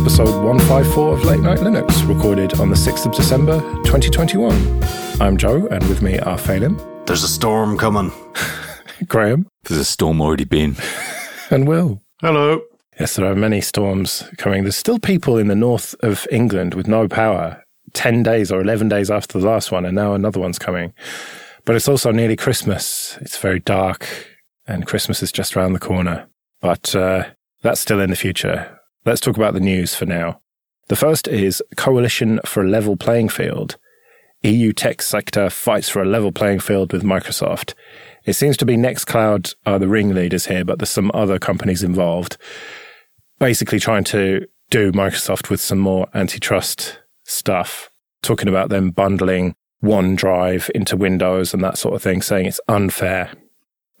episode 154 of Late Night Linux, recorded on the 6th of December 2021. I'm Joe, and with me are Phelim. There's a storm coming. Graham. There's a storm already been. And Will. Hello. Yes, there are many storms coming. There's still people in the north of England with no power 10 days or 11 days after the last one, and now another one's coming. But it's also nearly Christmas. It's very dark, and Christmas is just around the corner. But uh, that's still in the future. Let's talk about the news for now. The first is Coalition for a Level Playing Field. EU tech sector fights for a level playing field with Microsoft. It seems to be Nextcloud are the ringleaders here, but there's some other companies involved. Basically trying to do Microsoft with some more antitrust stuff, talking about them bundling OneDrive into Windows and that sort of thing, saying it's unfair.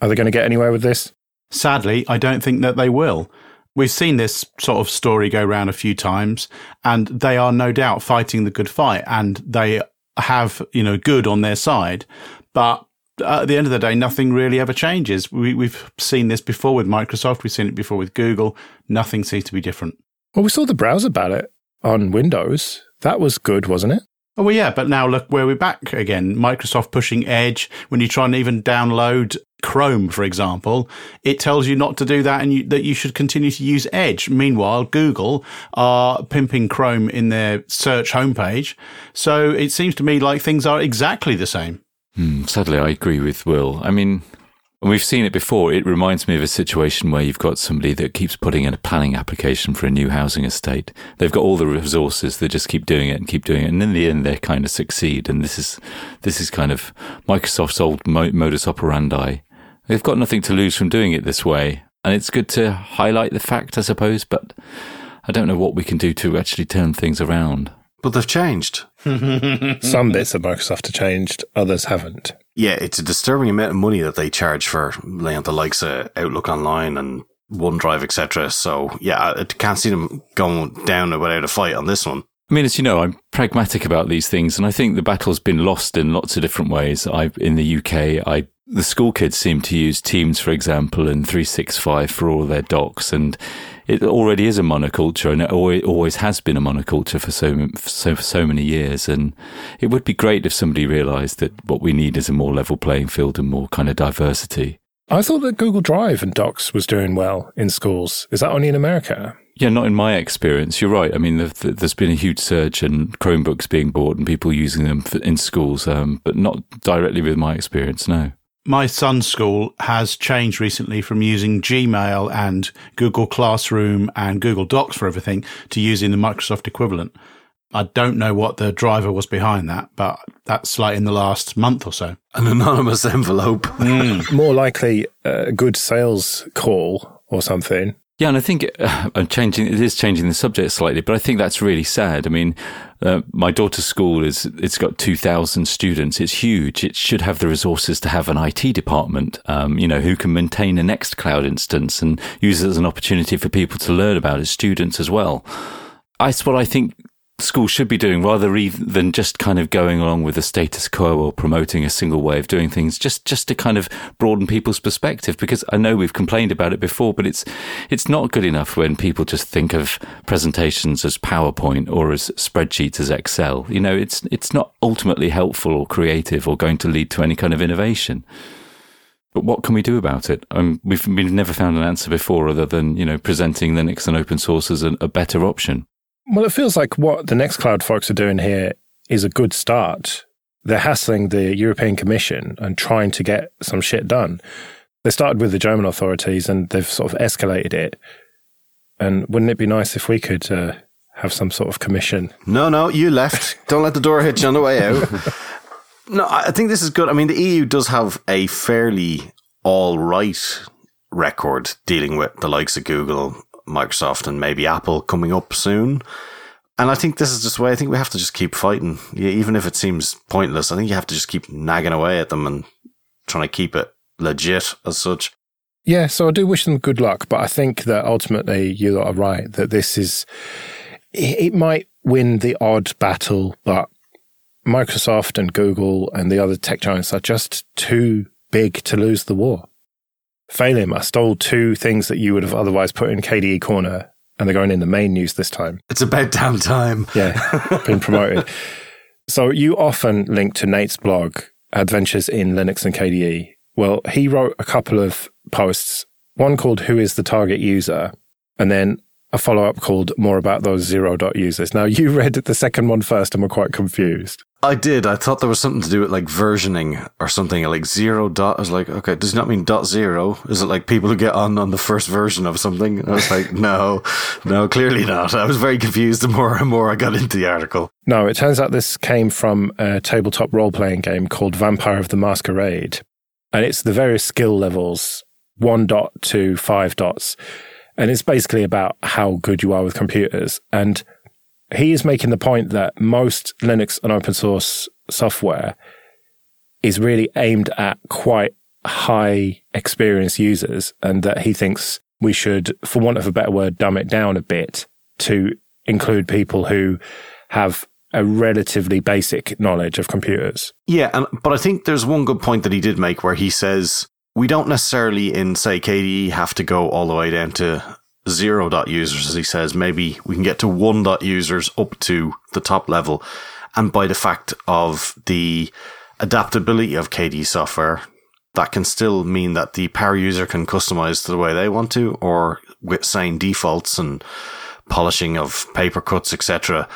Are they going to get anywhere with this? Sadly, I don't think that they will. We've seen this sort of story go round a few times, and they are no doubt fighting the good fight, and they have, you know, good on their side. But at the end of the day, nothing really ever changes. We, we've seen this before with Microsoft, we've seen it before with Google. Nothing seems to be different. Well, we saw the browser ballot on Windows. That was good, wasn't it? Oh, well, yeah, but now look where we're back again. Microsoft pushing Edge. When you try and even download Chrome, for example, it tells you not to do that and you, that you should continue to use Edge. Meanwhile, Google are pimping Chrome in their search homepage. So it seems to me like things are exactly the same. Hmm, sadly, I agree with Will. I mean, we've seen it before. It reminds me of a situation where you've got somebody that keeps putting in a planning application for a new housing estate. They've got all the resources. They just keep doing it and keep doing it, and in the end, they kind of succeed. And this is this is kind of Microsoft's old modus operandi. They've got nothing to lose from doing it this way, and it's good to highlight the fact, I suppose. But I don't know what we can do to actually turn things around. But they've changed. Some bits of Microsoft have changed, others haven't. Yeah, it's a disturbing amount of money that they charge for know, the likes of Outlook Online and OneDrive, etc. So yeah, I can't see them going down without a fight on this one. I mean, as you know, I'm pragmatic about these things, and I think the battle's been lost in lots of different ways. I, in the UK, I the school kids seem to use Teams, for example, and 365 for all their docs, and it already is a monoculture, and it always has been a monoculture for so so for so many years. And it would be great if somebody realised that what we need is a more level playing field and more kind of diversity. I thought that Google Drive and Docs was doing well in schools. Is that only in America? Yeah, not in my experience. You're right. I mean, there's been a huge surge in Chromebooks being bought and people using them in schools, um, but not directly with my experience. No my son's school has changed recently from using Gmail and Google Classroom and Google Docs for everything to using the Microsoft equivalent. I don't know what the driver was behind that, but that's like in the last month or so. An anonymous envelope. Mm. More likely a good sales call or something. Yeah, and I think uh, I'm changing. It is changing the subject slightly, but I think that's really sad. I mean, uh, my daughter's school is it's got two thousand students. It's huge. It should have the resources to have an IT department. Um, you know, who can maintain a Nextcloud instance and use it as an opportunity for people to learn about as students as well. That's what I think schools should be doing rather than just kind of going along with the status quo or promoting a single way of doing things just just to kind of broaden people's perspective because I know we've complained about it before but it's it's not good enough when people just think of presentations as PowerPoint or as spreadsheets as Excel you know it's it's not ultimately helpful or creative or going to lead to any kind of innovation but what can we do about it? Um, we've, we've never found an answer before other than, you know, presenting Linux and open source as a better option. Well, it feels like what the Nextcloud folks are doing here is a good start. They're hassling the European Commission and trying to get some shit done. They started with the German authorities and they've sort of escalated it. And wouldn't it be nice if we could uh, have some sort of commission? No, no, you left. Don't let the door hit you on the way out. no, I think this is good. I mean, the EU does have a fairly all right record dealing with the likes of Google Microsoft and maybe Apple coming up soon. And I think this is just way I think we have to just keep fighting. Even if it seems pointless, I think you have to just keep nagging away at them and trying to keep it legit as such. Yeah, so I do wish them good luck, but I think that ultimately you are right that this is, it might win the odd battle, but Microsoft and Google and the other tech giants are just too big to lose the war. Phelim, I stole two things that you would have otherwise put in KDE Corner and they're going in the main news this time. It's about damn time. Yeah, been promoted. So you often link to Nate's blog, Adventures in Linux and KDE. Well, he wrote a couple of posts, one called Who is the Target User? And then a follow up called More About Those Zero Dot Users. Now, you read the second one first and were quite confused. I did. I thought there was something to do with like versioning or something like zero dot. I was like, okay, does not mean dot zero? Is it like people who get on on the first version of something? I was like, no, no, clearly not. I was very confused the more and more I got into the article. No, it turns out this came from a tabletop role playing game called Vampire of the Masquerade. And it's the various skill levels, one dot to five dots. And it's basically about how good you are with computers. And he is making the point that most Linux and open source software is really aimed at quite high experience users and that he thinks we should, for want of a better word, dumb it down a bit to include people who have a relatively basic knowledge of computers. Yeah, and but I think there's one good point that he did make where he says we don't necessarily in say KDE have to go all the way down to zero dot users, as he says. Maybe we can get to one dot users up to the top level. And by the fact of the adaptability of KDE software, that can still mean that the power user can customize to the way they want to, or with saying defaults and polishing of paper cuts, etc.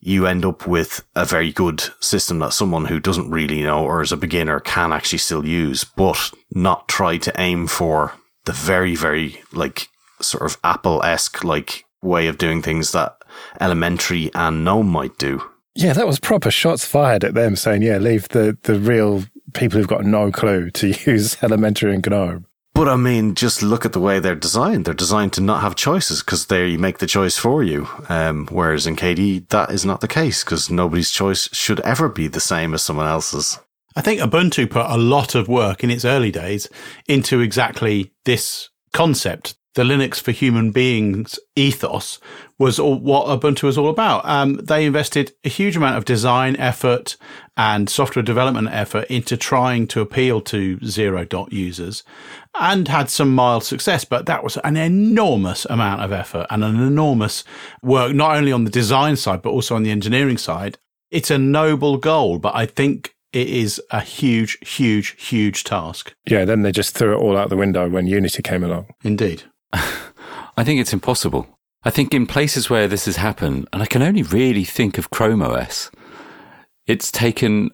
You end up with a very good system that someone who doesn't really know or is a beginner can actually still use, but not try to aim for the very, very like sort of Apple esque like way of doing things that Elementary and GNOME might do. Yeah, that was proper shots fired at them saying, yeah, leave the, the real people who've got no clue to use Elementary and GNOME. But I mean, just look at the way they're designed. They're designed to not have choices because they make the choice for you. Um, whereas in KDE, that is not the case because nobody's choice should ever be the same as someone else's. I think Ubuntu put a lot of work in its early days into exactly this concept the Linux for human beings ethos was all, what Ubuntu was all about. Um, they invested a huge amount of design effort and software development effort into trying to appeal to zero dot users and had some mild success, but that was an enormous amount of effort and an enormous work, not only on the design side, but also on the engineering side. It's a noble goal, but I think it is a huge, huge, huge task. Yeah, then they just threw it all out the window when Unity came along. Indeed. I think it's impossible. I think in places where this has happened, and I can only really think of Chrome OS, it's taken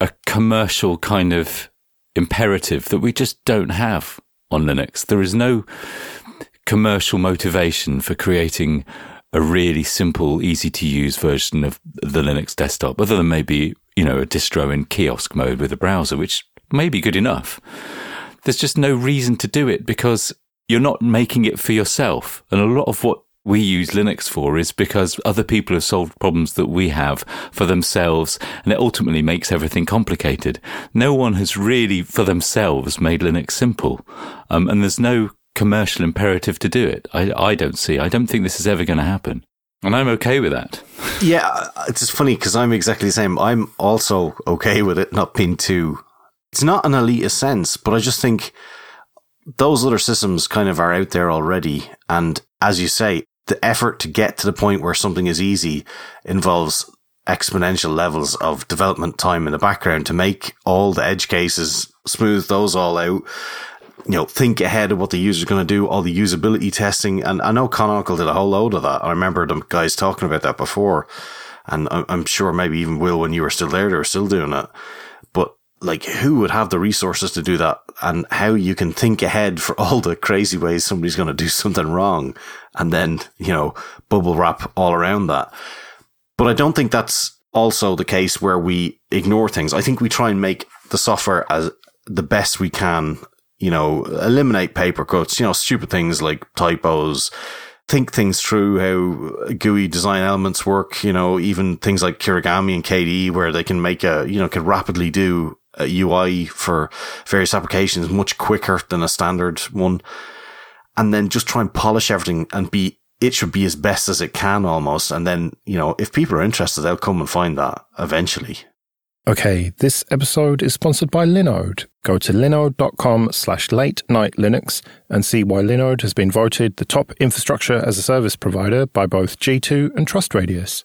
a commercial kind of imperative that we just don't have on Linux. There is no commercial motivation for creating a really simple, easy to use version of the Linux desktop, other than maybe, you know, a distro in kiosk mode with a browser, which may be good enough. There's just no reason to do it because you're not making it for yourself. And a lot of what we use Linux for is because other people have solved problems that we have for themselves, and it ultimately makes everything complicated. No one has really, for themselves, made Linux simple, um, and there's no commercial imperative to do it. I, I don't see. I don't think this is ever going to happen. And I'm okay with that. yeah, it's funny because I'm exactly the same. I'm also okay with it not being too. It's not an elitist sense, but I just think those other systems kind of are out there already. And as you say, the effort to get to the point where something is easy involves exponential levels of development time in the background to make all the edge cases, smooth those all out. You know, think ahead of what the user's going to do, all the usability testing. And I know Canonical did a whole load of that. I remember the guys talking about that before. And I'm sure maybe even Will, when you were still there, they were still doing it like who would have the resources to do that and how you can think ahead for all the crazy ways somebody's going to do something wrong and then, you know, bubble wrap all around that. But I don't think that's also the case where we ignore things. I think we try and make the software as the best we can, you know, eliminate paper cuts, you know, stupid things like typos, think things through how GUI design elements work, you know, even things like Kirigami and KDE where they can make a, you know, can rapidly do UI for various applications much quicker than a standard one. And then just try and polish everything and be, it should be as best as it can almost. And then, you know, if people are interested, they'll come and find that eventually. Okay, this episode is sponsored by Linode. Go to linode.com slash late night Linux and see why Linode has been voted the top infrastructure as a service provider by both G2 and TrustRadius.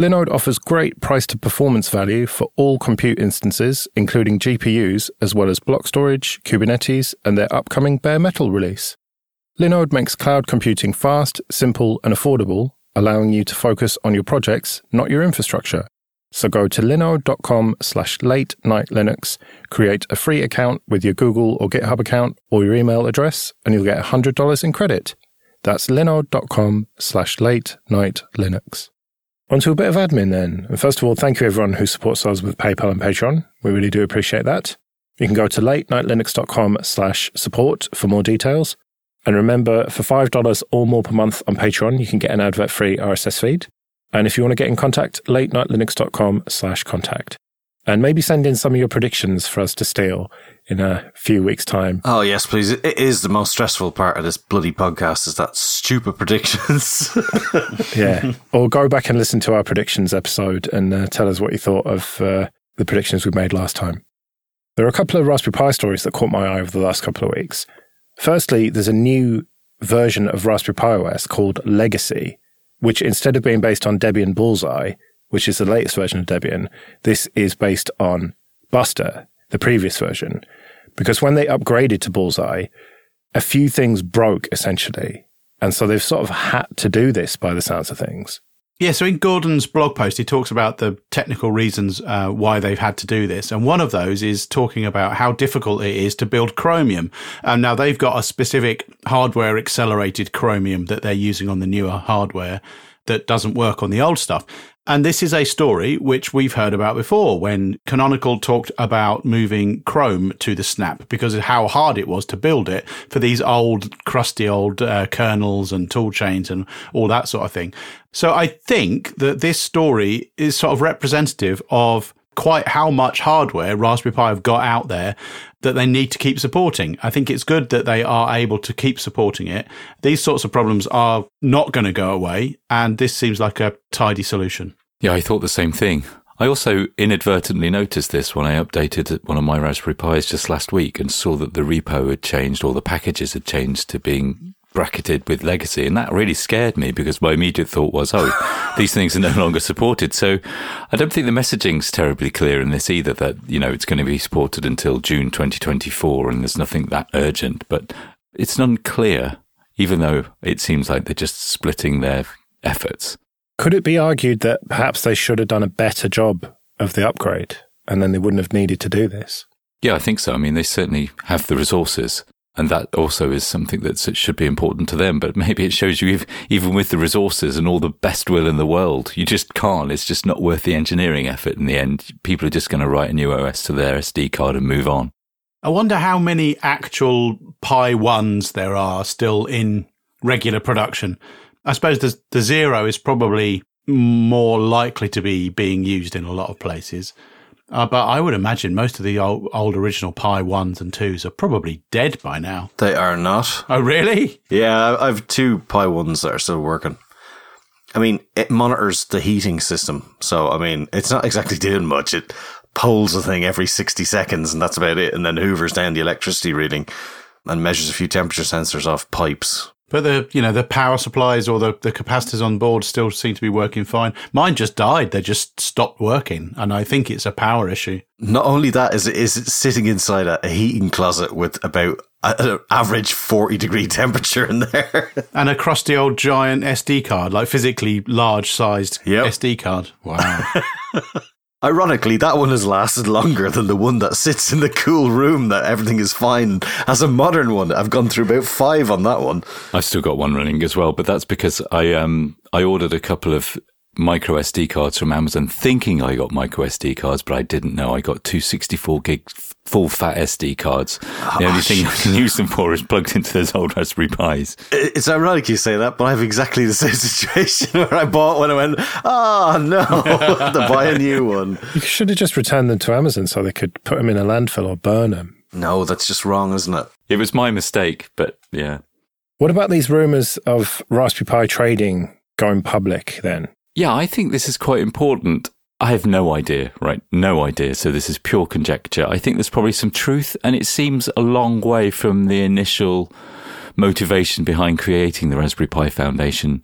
Linode offers great price to performance value for all compute instances, including GPUs, as well as block storage, Kubernetes, and their upcoming bare metal release. Linode makes cloud computing fast, simple, and affordable, allowing you to focus on your projects, not your infrastructure. So go to linode.com slash late night Linux, create a free account with your Google or GitHub account or your email address, and you'll get $100 in credit. That's linode.com slash late night Linux. On to a bit of admin then. And first of all, thank you everyone who supports us with PayPal and Patreon. We really do appreciate that. You can go to latenightlinux.com slash support for more details. And remember, for $5 or more per month on Patreon, you can get an advert-free RSS feed. And if you want to get in contact, latenightlinux.com slash contact. And maybe send in some of your predictions for us to steal in a few weeks' time. Oh yes, please. It is the most stressful part of this bloody podcast is that stupid predictions. yeah. Or go back and listen to our predictions episode and uh, tell us what you thought of uh, the predictions we made last time. There are a couple of Raspberry Pi stories that caught my eye over the last couple of weeks. Firstly, there's a new version of Raspberry Pi OS called Legacy, which instead of being based on Debian Bullseye, which is the latest version of Debian, this is based on Buster, the previous version. Because when they upgraded to Bullseye, a few things broke essentially. And so they've sort of had to do this by the sounds of things. Yeah, so in Gordon's blog post, he talks about the technical reasons uh, why they've had to do this. And one of those is talking about how difficult it is to build Chromium. And now they've got a specific hardware accelerated Chromium that they're using on the newer hardware that doesn't work on the old stuff. And this is a story which we've heard about before when Canonical talked about moving Chrome to the snap because of how hard it was to build it for these old, crusty old uh, kernels and tool chains and all that sort of thing. So I think that this story is sort of representative of quite how much hardware Raspberry Pi have got out there that they need to keep supporting. I think it's good that they are able to keep supporting it. These sorts of problems are not going to go away, and this seems like a tidy solution. Yeah, I thought the same thing. I also inadvertently noticed this when I updated one of my Raspberry Pis just last week and saw that the repo had changed, or the packages had changed to being bracketed with legacy. And that really scared me because my immediate thought was, oh, these things are no longer supported. So I don't think the messaging's terribly clear in this either that, you know, it's going to be supported until June 2024 and there's nothing that urgent. But it's unclear, even though it seems like they're just splitting their efforts. Could it be argued that perhaps they should have done a better job of the upgrade and then they wouldn't have needed to do this? Yeah, I think so. I mean, they certainly have the resources. And that also is something that should be important to them. But maybe it shows you, even with the resources and all the best will in the world, you just can't. It's just not worth the engineering effort in the end. People are just going to write a new OS to their SD card and move on. I wonder how many actual Pi 1s there are still in regular production. I suppose the, the zero is probably more likely to be being used in a lot of places. Uh, but I would imagine most of the old, old original Pi 1s and 2s are probably dead by now. They are not. Oh, really? Yeah, I have two Pi 1s that are still working. I mean, it monitors the heating system. So, I mean, it's not exactly doing much. It polls the thing every 60 seconds and that's about it. And then hoovers down the electricity reading and measures a few temperature sensors off pipes. But the you know the power supplies or the, the capacitors on board still seem to be working fine. Mine just died; they just stopped working, and I think it's a power issue. Not only that is it is it sitting inside a, a heating closet with about an average forty degree temperature in there, and a crusty old giant SD card, like physically large sized yep. SD card. Wow. Ironically, that one has lasted longer than the one that sits in the cool room that everything is fine as a modern one. I've gone through about five on that one. I've still got one running as well, but that's because I um I ordered a couple of micro SD cards from Amazon, thinking I got micro SD cards, but I didn't know I got two 64 gig full fat SD cards. The only thing I can use them for is plugged into those old Raspberry Pis. It's ironic you say that, but I have exactly the same situation where I bought one and went, oh no, to buy a new one. You should have just returned them to Amazon so they could put them in a landfill or burn them. No, that's just wrong, isn't it? It was my mistake, but yeah. What about these rumors of Raspberry Pi trading going public then? Yeah, I think this is quite important. I have no idea, right? No idea. So this is pure conjecture. I think there's probably some truth, and it seems a long way from the initial motivation behind creating the Raspberry Pi Foundation.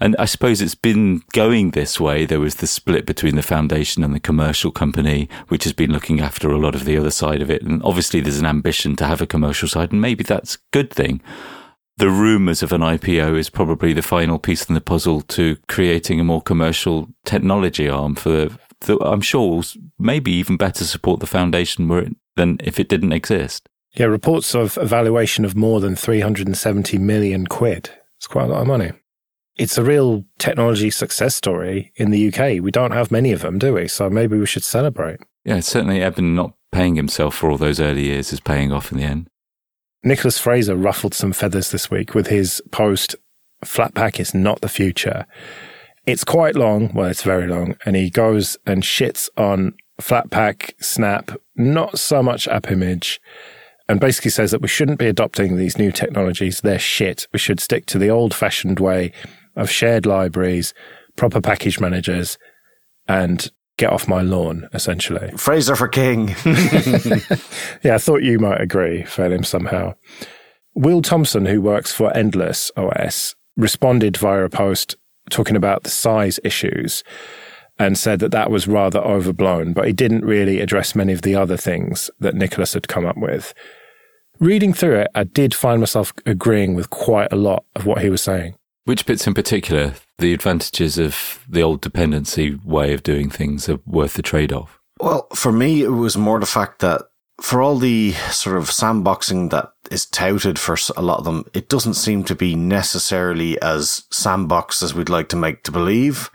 And I suppose it's been going this way. There was the split between the foundation and the commercial company, which has been looking after a lot of the other side of it. And obviously there's an ambition to have a commercial side, and maybe that's a good thing the rumours of an IPO is probably the final piece in the puzzle to creating a more commercial technology arm for that I'm sure will maybe even better support the foundation it, than if it didn't exist. Yeah, reports of a valuation of more than 370 million quid. It's quite a lot of money. It's a real technology success story in the UK. We don't have many of them, do we? So maybe we should celebrate. Yeah, certainly Eben not paying himself for all those early years is paying off in the end. Nicholas Fraser ruffled some feathers this week with his post, Flatpak is not the future. It's quite long, well, it's very long, and he goes and shits on Flatpak, Snap, not so much App Image, and basically says that we shouldn't be adopting these new technologies. They're shit. We should stick to the old fashioned way of shared libraries, proper package managers, and get off my lawn, essentially. Fraser for king. yeah, I thought you might agree, Phelim somehow. Will Thompson, who works for Endless OS, responded via a post talking about the size issues and said that that was rather overblown, but he didn't really address many of the other things that Nicholas had come up with. Reading through it, I did find myself agreeing with quite a lot of what he was saying. Which bits in particular, the advantages of the old dependency way of doing things are worth the trade off? Well, for me, it was more the fact that for all the sort of sandboxing that is touted for a lot of them, it doesn't seem to be necessarily as sandbox as we'd like to make to believe.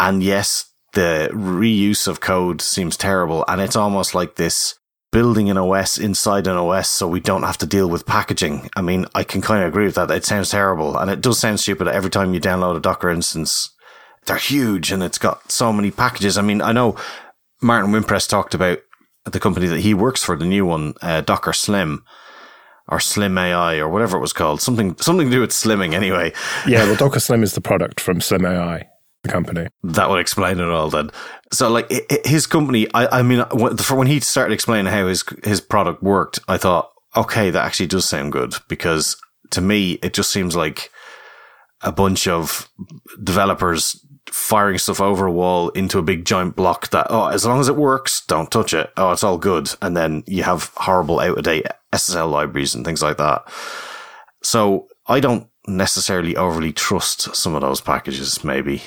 And yes, the reuse of code seems terrible. And it's almost like this building an OS inside an OS so we don't have to deal with packaging. I mean, I can kind of agree with that. It sounds terrible and it does sound stupid every time you download a Docker instance. They're huge and it's got so many packages. I mean, I know Martin Wimpress talked about the company that he works for, the new one, uh, Docker Slim or Slim AI or whatever it was called. Something, something to do with slimming anyway. Yeah. Well, Docker Slim is the product from Slim AI the company. That would explain it all then. So like his company, I, I mean, when he started explaining how his, his product worked, I thought, okay, that actually does sound good because to me, it just seems like a bunch of developers firing stuff over a wall into a big giant block that, oh, as long as it works, don't touch it. Oh, it's all good. And then you have horrible out of date SSL libraries and things like that. So I don't necessarily overly trust some of those packages, maybe.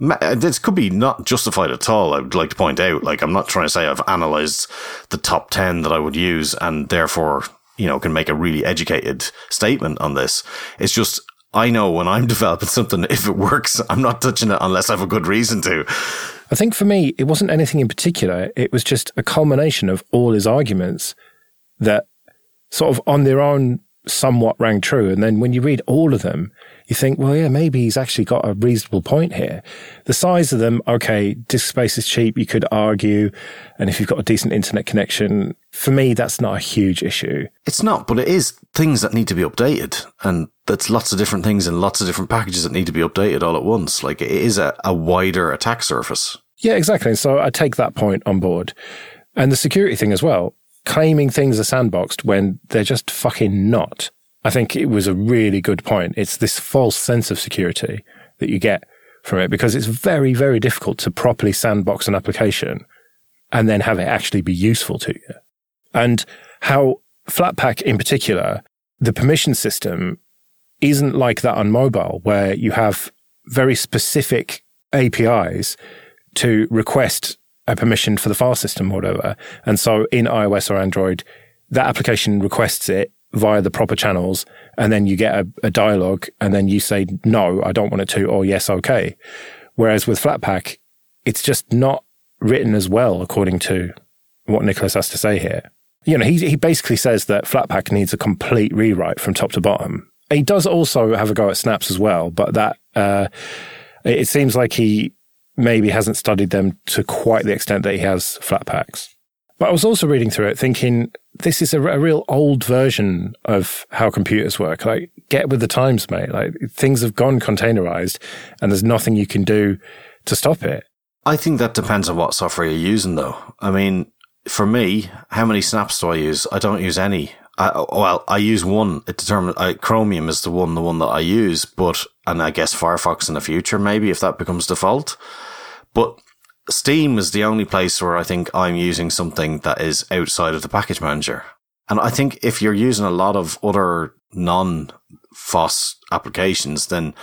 Uh, this could be not justified at all. I would like to point out, like, I'm not trying to say I've analyzed the top 10 that I would use and therefore, you know, can make a really educated statement on this. It's just, I know when I'm developing something, if it works, I'm not touching it unless I have a good reason to. I think for me, it wasn't anything in particular. It was just a culmination of all his arguments that sort of on their own somewhat rang true. And then when you read all of them, you think, well, yeah, maybe he's actually got a reasonable point here. The size of them, okay, disk space is cheap, you could argue. And if you've got a decent internet connection, for me, that's not a huge issue. It's not, but it is things that need to be updated. And that's lots of different things and lots of different packages that need to be updated all at once. Like it is a, a wider attack surface. Yeah, exactly. So I take that point on board. And the security thing as well, claiming things are sandboxed when they're just fucking not. I think it was a really good point. It's this false sense of security that you get from it because it's very, very difficult to properly sandbox an application and then have it actually be useful to you. And how Flatpak in particular, the permission system isn't like that on mobile where you have very specific APIs to request a permission for the file system or whatever. And so in iOS or Android, that application requests it via the proper channels, and then you get a, a dialogue, and then you say, no, I don't want it to, or yes, okay. Whereas with Flatpak, it's just not written as well, according to what Nicholas has to say here. You know, he, he basically says that Flatpak needs a complete rewrite from top to bottom. He does also have a go at snaps as well, but that, uh, it seems like he maybe hasn't studied them to quite the extent that he has Flatpaks. But I was also reading through it thinking this is a, a, real old version of how computers work. Like, get with the times, mate. Like, things have gone containerized and there's nothing you can do to stop it. I think that depends on what software you're using, though. I mean, for me, how many snaps do I use? I don't use any. I, well, I use one. It determines I, uh, Chromium is the one, the one that I use, but and I guess Firefox in the future, maybe if that becomes default. But Steam is the only place where I think I'm using something that is outside of the package manager. And I think if you're using a lot of other non FOSS applications, then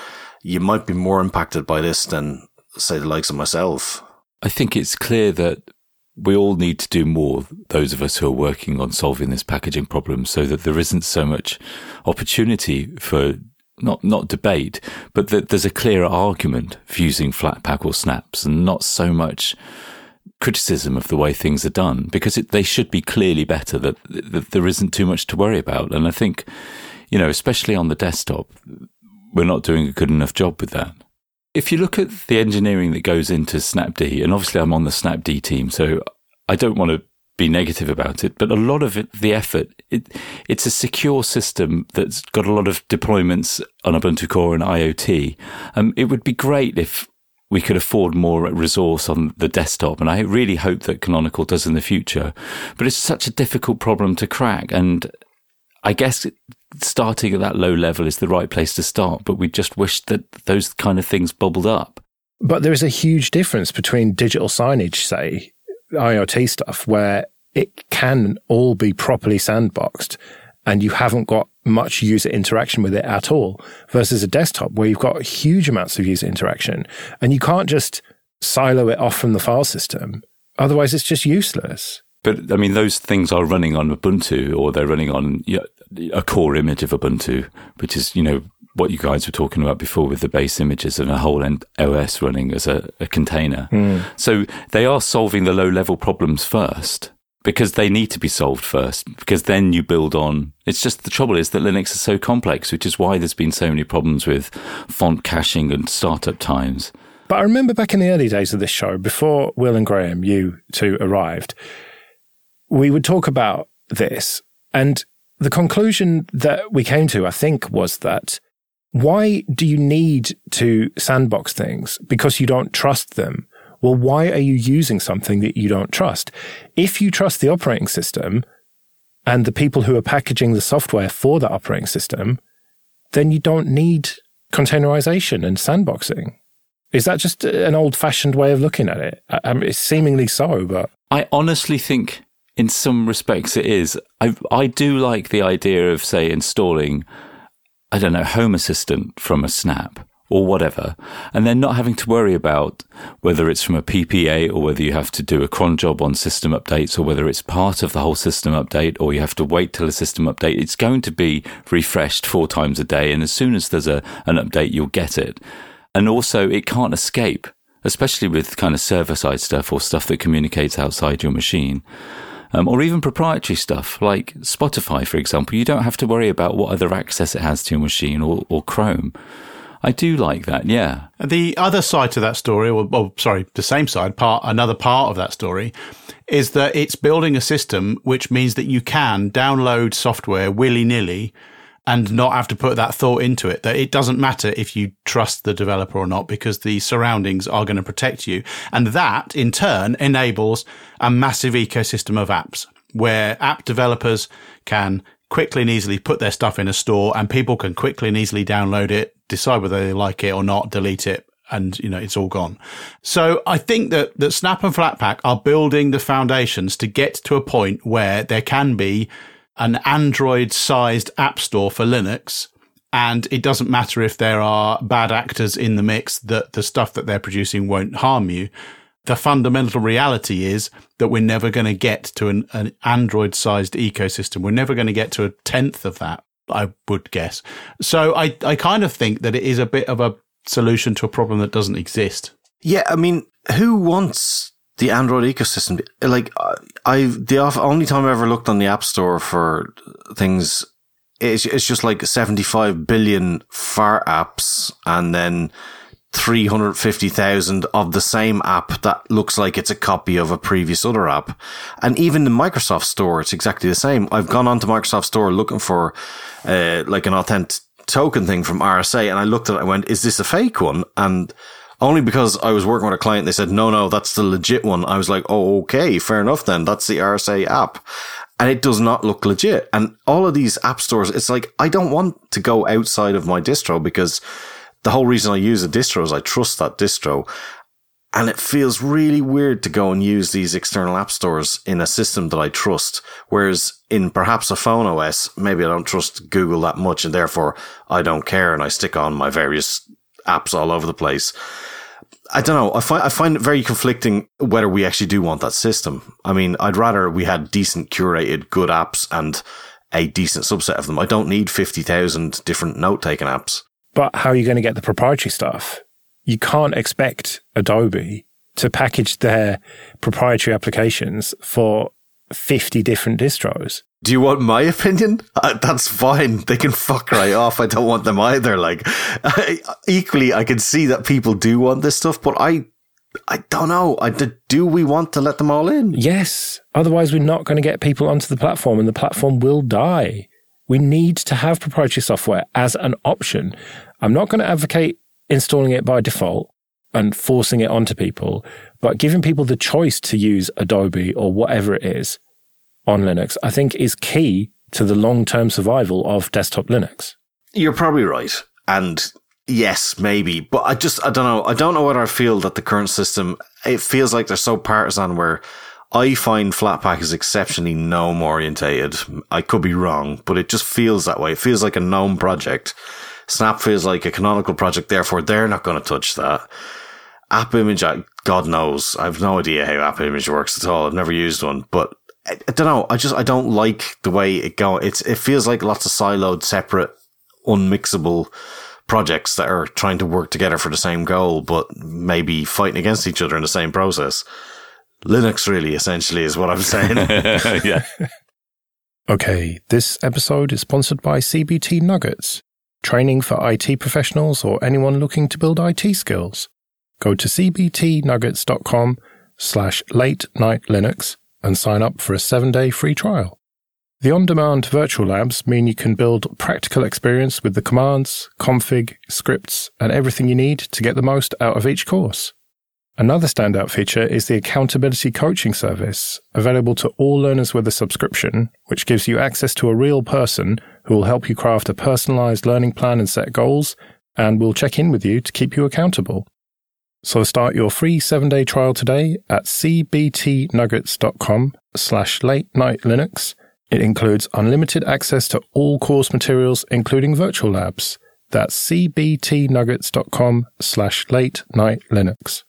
you might be more impacted by this than say the likes of myself. I think it's clear that we all need to do more, those of us who are working on solving this packaging problem, so that there isn't so much opportunity for not not debate, but that there's a clearer argument for using Flatpak or snaps, and not so much criticism of the way things are done, because it, they should be clearly better. That, that there isn't too much to worry about, and I think, you know, especially on the desktop, we're not doing a good enough job with that. If you look at the engineering that goes into Snapd, and obviously I'm on the Snapd team, so I don't want to be negative about it, but a lot of it, the effort, it, it's a secure system that's got a lot of deployments on Ubuntu Core and IoT. Um, it would be great if we could afford more resource on the desktop. And I really hope that Canonical does in the future. But it's such a difficult problem to crack. And I guess starting at that low level is the right place to start, but we just wish that those kind of things bubbled up. But there is a huge difference between digital signage, say, IoT stuff, where it can all be properly sandboxed and you haven't got much user interaction with it at all versus a desktop where you've got huge amounts of user interaction and you can't just silo it off from the file system. Otherwise, it's just useless. But I mean, those things are running on Ubuntu or they're running on a core image of Ubuntu, which is, you know, what you guys were talking about before with the base images and a whole OS running as a, a container. Mm. So they are solving the low level problems first because they need to be solved first because then you build on it's just the trouble is that linux is so complex which is why there's been so many problems with font caching and startup times but i remember back in the early days of this show before will and graham you two arrived we would talk about this and the conclusion that we came to, I think, was that why do you need to sandbox things? Because you don't trust them. Well, why are you using something that you don't trust? If you trust the operating system and the people who are packaging the software for the operating system, then you don't need containerization and sandboxing. Is that just an old fashioned way of looking at it? I mean, it's seemingly so, but. I honestly think in some respects it is. I, I do like the idea of, say, installing, I don't know, Home Assistant from a snap or whatever, and then not having to worry about whether it's from a PPA or whether you have to do a cron job on system updates or whether it's part of the whole system update or you have to wait till a system update. It's going to be refreshed four times a day, and as soon as there's a, an update, you'll get it. And also, it can't escape, especially with kind of server side stuff or stuff that communicates outside your machine um, or even proprietary stuff like Spotify, for example. You don't have to worry about what other access it has to your machine or, or Chrome. I do like that, yeah. The other side to that story, or, or sorry, the same side, part another part of that story, is that it's building a system which means that you can download software willy nilly and not have to put that thought into it that it doesn't matter if you trust the developer or not because the surroundings are going to protect you. And that in turn enables a massive ecosystem of apps where app developers can quickly and easily put their stuff in a store and people can quickly and easily download it, decide whether they like it or not, delete it, and you know it's all gone. So I think that that Snap and Flatpak are building the foundations to get to a point where there can be an Android sized app store for Linux. And it doesn't matter if there are bad actors in the mix that the stuff that they're producing won't harm you. The fundamental reality is that we're never going to get to an, an Android sized ecosystem. We're never going to get to a tenth of that, I would guess. So I, I kind of think that it is a bit of a solution to a problem that doesn't exist. Yeah, I mean, who wants the Android ecosystem? Like, I the only time I ever looked on the App Store for things, it's it's just like seventy five billion far apps, and then 350,000 of the same app that looks like it's a copy of a previous other app. And even the Microsoft store, it's exactly the same. I've gone onto Microsoft store looking for, uh, like an authentic token thing from RSA and I looked at it and went, is this a fake one? And only because I was working with a client, they said, no, no, that's the legit one. I was like, oh, okay, fair enough then. That's the RSA app. And it does not look legit. And all of these app stores, it's like, I don't want to go outside of my distro because the whole reason I use a distro is I trust that distro. And it feels really weird to go and use these external app stores in a system that I trust. Whereas in perhaps a phone OS, maybe I don't trust Google that much and therefore I don't care and I stick on my various apps all over the place. I don't know. I find I find it very conflicting whether we actually do want that system. I mean, I'd rather we had decent curated good apps and a decent subset of them. I don't need 50,000 different note taking apps. But how are you going to get the proprietary stuff? You can't expect Adobe to package their proprietary applications for 50 different distros. Do you want my opinion? Uh, that's fine. They can fuck right off. I don't want them either. Like, I, equally, I can see that people do want this stuff, but I, I don't know. I, do we want to let them all in? Yes. Otherwise, we're not going to get people onto the platform and the platform will die. We need to have proprietary software as an option. I'm not going to advocate installing it by default and forcing it onto people, but giving people the choice to use Adobe or whatever it is on Linux, I think is key to the long term survival of desktop Linux. You're probably right. And yes, maybe, but I just, I don't know. I don't know whether I feel that the current system, it feels like they're so partisan where I find Flatpak is exceptionally GNOME orientated. I could be wrong, but it just feels that way. It feels like a GNOME project. Snap feels like a canonical project, therefore they're not going to touch that. App Image, God knows, I have no idea how App Image works at all. I've never used one, but I, I don't know. I just I don't like the way it go. It's it feels like lots of siloed, separate, unmixable projects that are trying to work together for the same goal, but maybe fighting against each other in the same process. Linux, really, essentially, is what I'm saying. yeah. Okay, this episode is sponsored by CBT Nuggets, training for IT professionals or anyone looking to build IT skills. Go to cbtnuggets.com slash late night Linux and sign up for a seven day free trial. The on demand virtual labs mean you can build practical experience with the commands, config, scripts, and everything you need to get the most out of each course. Another standout feature is the accountability coaching service, available to all learners with a subscription, which gives you access to a real person who will help you craft a personalized learning plan and set goals, and will check in with you to keep you accountable. So start your free seven-day trial today at cbtnuggets.com slash late night Linux. It includes unlimited access to all course materials, including virtual labs. That's cbtnuggets.com slash late night Linux.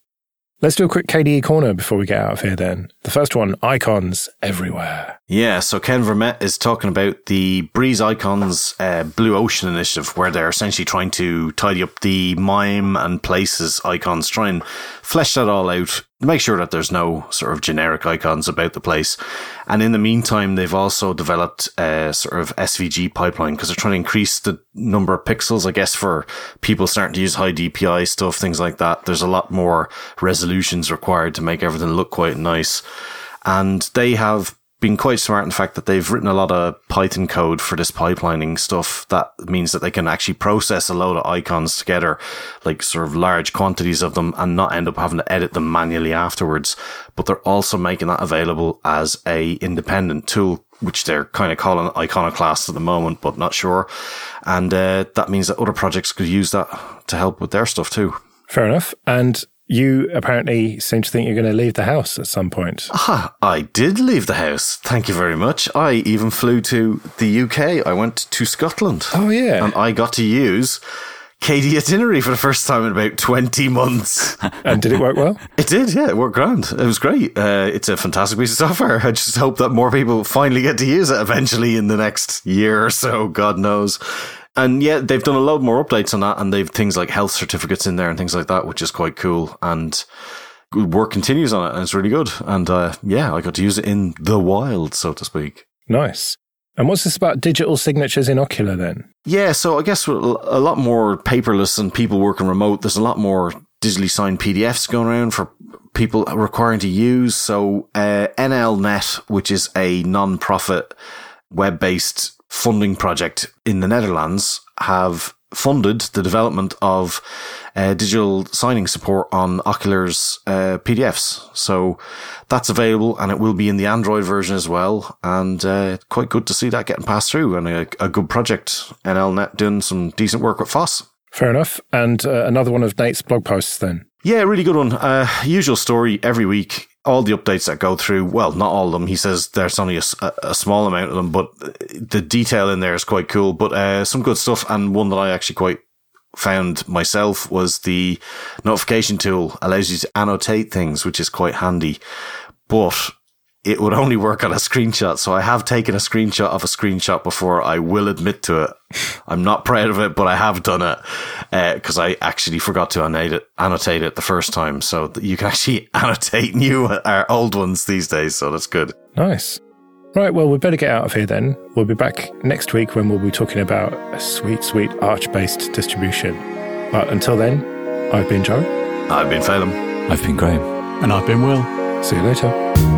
Let's do a quick KDE corner before we get out of here then. The first one, icons everywhere. Yeah, so Ken Vermette is talking about the Breeze Icons uh, Blue Ocean initiative, where they're essentially trying to tidy up the MIME and places icons, try and flesh that all out, make sure that there's no sort of generic icons about the place. And in the meantime, they've also developed a sort of SVG pipeline because they're trying to increase the number of pixels, I guess, for people starting to use high DPI stuff, things like that. There's a lot more resolutions required to make everything look quite nice. And they have been quite smart in the fact that they've written a lot of Python code for this pipelining stuff. That means that they can actually process a load of icons together, like sort of large quantities of them and not end up having to edit them manually afterwards. But they're also making that available as a independent tool, which they're kind of calling iconoclast at the moment, but not sure. And uh, that means that other projects could use that to help with their stuff too. Fair enough. And you apparently seem to think you're going to leave the house at some point. Ah, I did leave the house. Thank you very much. I even flew to the UK. I went to Scotland. Oh, yeah. And I got to use KDE Itinerary for the first time in about 20 months. and did it work well? It did, yeah. It worked grand. It was great. Uh, it's a fantastic piece of software. I just hope that more people finally get to use it eventually in the next year or so. God knows. And yeah, they've done a lot more updates on that, and they've things like health certificates in there and things like that, which is quite cool. And work continues on it, and it's really good. And uh, yeah, I got to use it in the wild, so to speak. Nice. And what's this about digital signatures in Okular then? Yeah, so I guess a lot more paperless and people working remote. There's a lot more digitally signed PDFs going around for people requiring to use. So uh, NLNet, which is a non-profit web-based funding project in the Netherlands, have funded the development of uh, digital signing support on Okular's uh, PDFs. So that's available and it will be in the Android version as well. And uh, quite good to see that getting passed through and a, a good project. NLNet doing some decent work with FOSS. Fair enough. And uh, another one of Nate's blog posts then. Yeah, really good one. Uh, usual story every week. All the updates that go through, well, not all of them. He says there's only a, a small amount of them, but the detail in there is quite cool. But uh, some good stuff, and one that I actually quite found myself was the notification tool allows you to annotate things, which is quite handy. But it would only work on a screenshot. So I have taken a screenshot of a screenshot before. I will admit to it. I'm not proud of it, but I have done it because uh, I actually forgot to annotate it, annotate it the first time. So you can actually annotate new or uh, old ones these days. So that's good. Nice. Right, well, we better get out of here then. We'll be back next week when we'll be talking about a sweet, sweet Arch based distribution. But until then, I've been Joe. I've been Phelim. I've been Graham. And I've been Will. See you later.